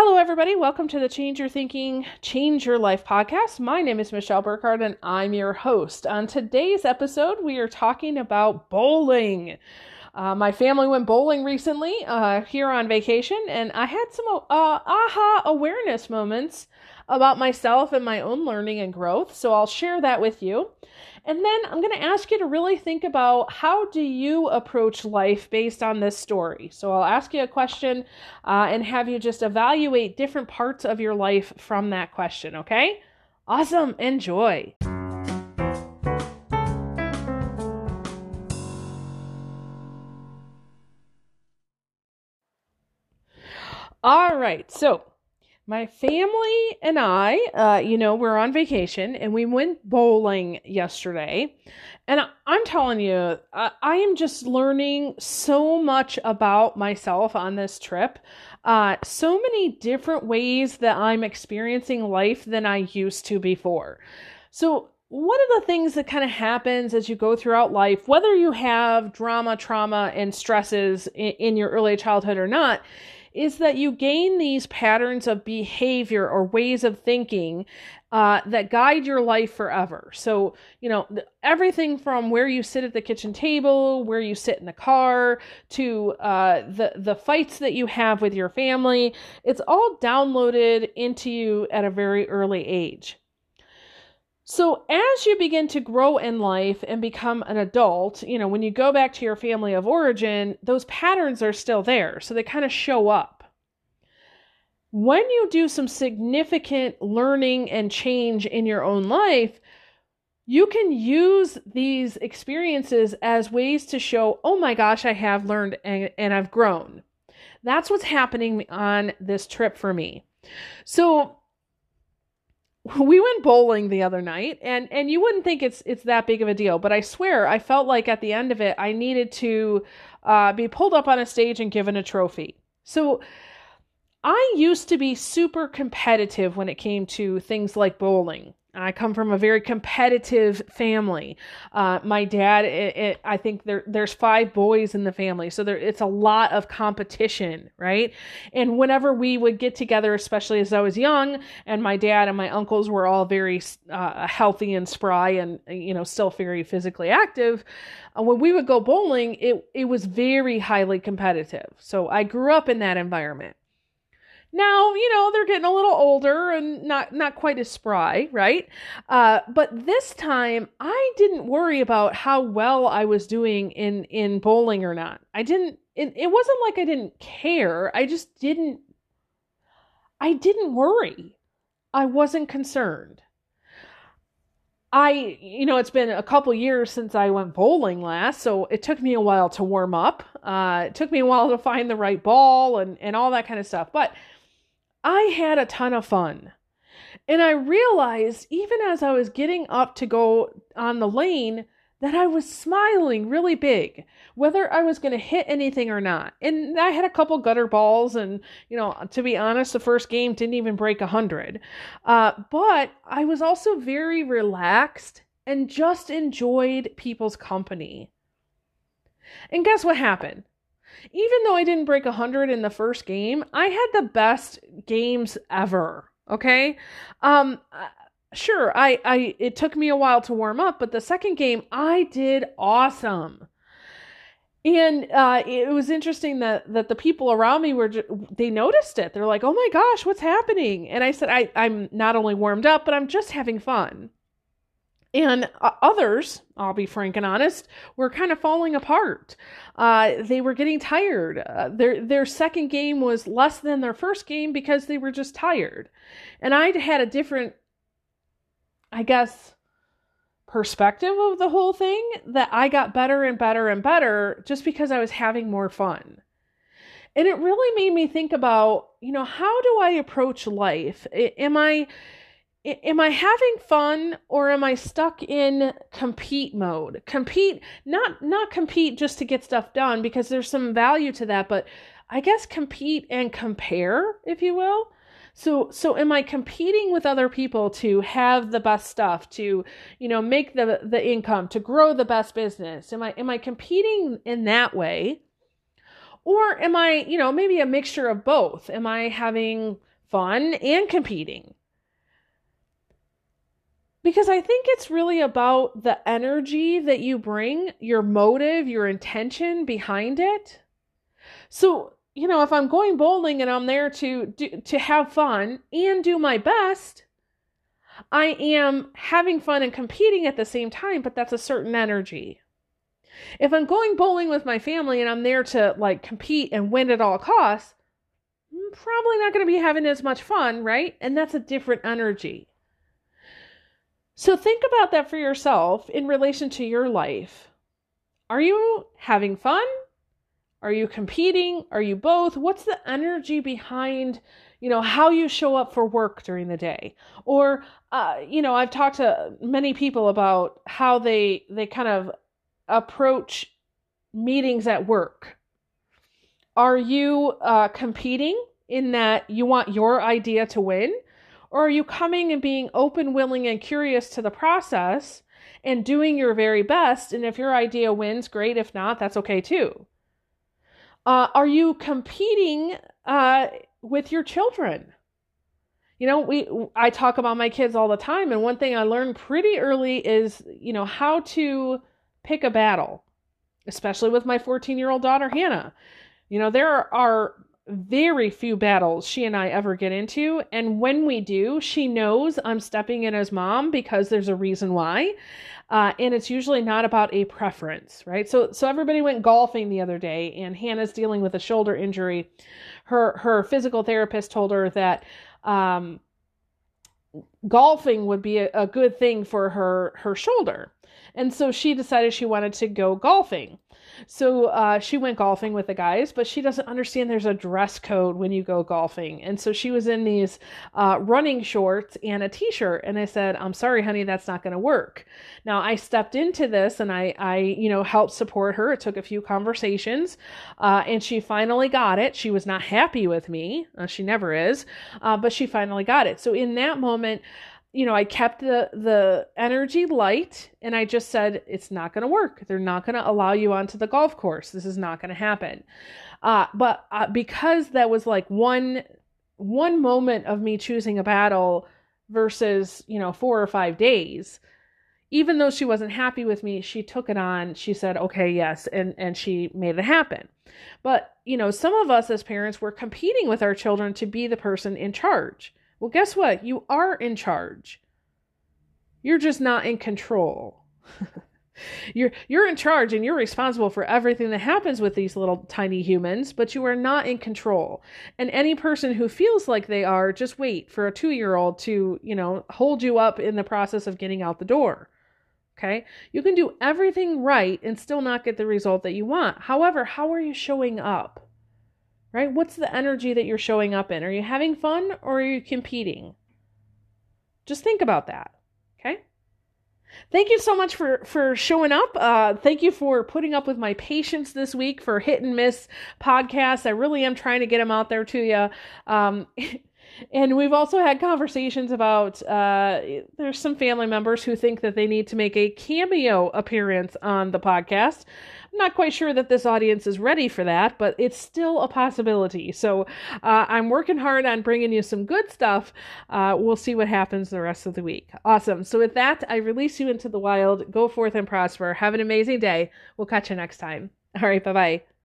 Hello, everybody. Welcome to the Change Your Thinking, Change Your Life podcast. My name is Michelle Burkhardt, and I'm your host. On today's episode, we are talking about bowling. Uh, my family went bowling recently uh, here on vacation, and I had some uh, aha awareness moments about myself and my own learning and growth. So I'll share that with you. And then I'm going to ask you to really think about how do you approach life based on this story. So I'll ask you a question uh, and have you just evaluate different parts of your life from that question, okay? Awesome. Enjoy. All right. So my family and I, uh, you know, we're on vacation and we went bowling yesterday. And I'm telling you, I, I am just learning so much about myself on this trip. Uh, so many different ways that I'm experiencing life than I used to before. So, one of the things that kind of happens as you go throughout life, whether you have drama, trauma, and stresses in, in your early childhood or not, is that you gain these patterns of behavior or ways of thinking uh, that guide your life forever. So, you know, everything from where you sit at the kitchen table, where you sit in the car, to uh, the the fights that you have with your family, it's all downloaded into you at a very early age. So, as you begin to grow in life and become an adult, you know, when you go back to your family of origin, those patterns are still there. So, they kind of show up. When you do some significant learning and change in your own life, you can use these experiences as ways to show, oh my gosh, I have learned and, and I've grown. That's what's happening on this trip for me. So, we went bowling the other night and and you wouldn't think it's it's that big of a deal but i swear i felt like at the end of it i needed to uh, be pulled up on a stage and given a trophy. So i used to be super competitive when it came to things like bowling I come from a very competitive family. Uh, my dad, it, it, I think there there's five boys in the family, so there it's a lot of competition, right? And whenever we would get together, especially as I was young, and my dad and my uncles were all very uh, healthy and spry, and you know still very physically active, uh, when we would go bowling, it it was very highly competitive. So I grew up in that environment. Now, you know, they're getting a little older and not not quite as spry, right? Uh, but this time I didn't worry about how well I was doing in in bowling or not. I didn't it, it wasn't like I didn't care. I just didn't I didn't worry. I wasn't concerned. I, you know, it's been a couple years since I went bowling last, so it took me a while to warm up. Uh, it took me a while to find the right ball and, and all that kind of stuff. But I had a ton of fun. And I realized, even as I was getting up to go on the lane, that I was smiling really big, whether I was going to hit anything or not. And I had a couple gutter balls, and you know, to be honest, the first game didn't even break a hundred. Uh, but I was also very relaxed and just enjoyed people's company. And guess what happened? Even though I didn't break 100 in the first game, I had the best games ever. Okay? Um sure, I I it took me a while to warm up, but the second game I did awesome. And uh, it was interesting that that the people around me were they noticed it. They're like, "Oh my gosh, what's happening?" And I said, I, "I'm not only warmed up, but I'm just having fun." And uh, others, I'll be frank and honest, were kind of falling apart. Uh, they were getting tired. Uh, their their second game was less than their first game because they were just tired. And I had a different, I guess, perspective of the whole thing that I got better and better and better just because I was having more fun. And it really made me think about, you know, how do I approach life? Am I am I having fun or am I stuck in compete mode? Compete not not compete just to get stuff done because there's some value to that, but I guess compete and compare, if you will. So so am I competing with other people to have the best stuff, to you know, make the the income, to grow the best business? Am I am I competing in that way? Or am I, you know, maybe a mixture of both? Am I having fun and competing. Because I think it's really about the energy that you bring, your motive, your intention behind it. So, you know, if I'm going bowling and I'm there to do, to have fun and do my best, I am having fun and competing at the same time, but that's a certain energy. If I'm going bowling with my family and I'm there to like compete and win at all costs, I'm probably not going to be having as much fun, right? And that's a different energy. So think about that for yourself in relation to your life. Are you having fun? Are you competing? Are you both? What's the energy behind, you know, how you show up for work during the day? Or, uh, you know, I've talked to many people about how they they kind of approach meetings at work. Are you uh, competing in that you want your idea to win? Or are you coming and being open, willing, and curious to the process and doing your very best? And if your idea wins, great. If not, that's okay too. Uh, are you competing uh, with your children? You know, we I talk about my kids all the time, and one thing I learned pretty early is, you know, how to pick a battle, especially with my 14 year old daughter Hannah. You know, there are very few battles she and I ever get into. And when we do, she knows I'm stepping in as mom because there's a reason why. Uh, and it's usually not about a preference, right? So, so everybody went golfing the other day, and Hannah's dealing with a shoulder injury. Her her physical therapist told her that um, golfing would be a, a good thing for her her shoulder, and so she decided she wanted to go golfing. So uh, she went golfing with the guys, but she doesn't understand there's a dress code when you go golfing. And so she was in these uh, running shorts and a t-shirt. And I said, I'm sorry, honey, that's not going to work. Now I stepped into this and I, I, you know, helped support her. It took a few conversations uh, and she finally got it. She was not happy with me. Uh, she never is, uh, but she finally got it. So in that moment, you know, I kept the the energy light and I just said it's not going to work. They're not going to allow you onto the golf course. This is not going to happen. Uh, but uh, because that was like one one moment of me choosing a battle versus, you know, 4 or 5 days, even though she wasn't happy with me, she took it on. She said, "Okay, yes," and and she made it happen. But, you know, some of us as parents were competing with our children to be the person in charge. Well, guess what? You are in charge. You're just not in control. you're you're in charge and you're responsible for everything that happens with these little tiny humans, but you are not in control. And any person who feels like they are, just wait for a 2-year-old to, you know, hold you up in the process of getting out the door. Okay? You can do everything right and still not get the result that you want. However, how are you showing up? Right? What's the energy that you're showing up in? Are you having fun or are you competing? Just think about that. Okay. Thank you so much for for showing up. Uh, thank you for putting up with my patience this week for hit and miss podcasts. I really am trying to get them out there to you. Um, and we've also had conversations about uh, there's some family members who think that they need to make a cameo appearance on the podcast. Not quite sure that this audience is ready for that, but it's still a possibility. So uh, I'm working hard on bringing you some good stuff. Uh, we'll see what happens the rest of the week. Awesome. So with that, I release you into the wild. Go forth and prosper. Have an amazing day. We'll catch you next time. All right. Bye bye.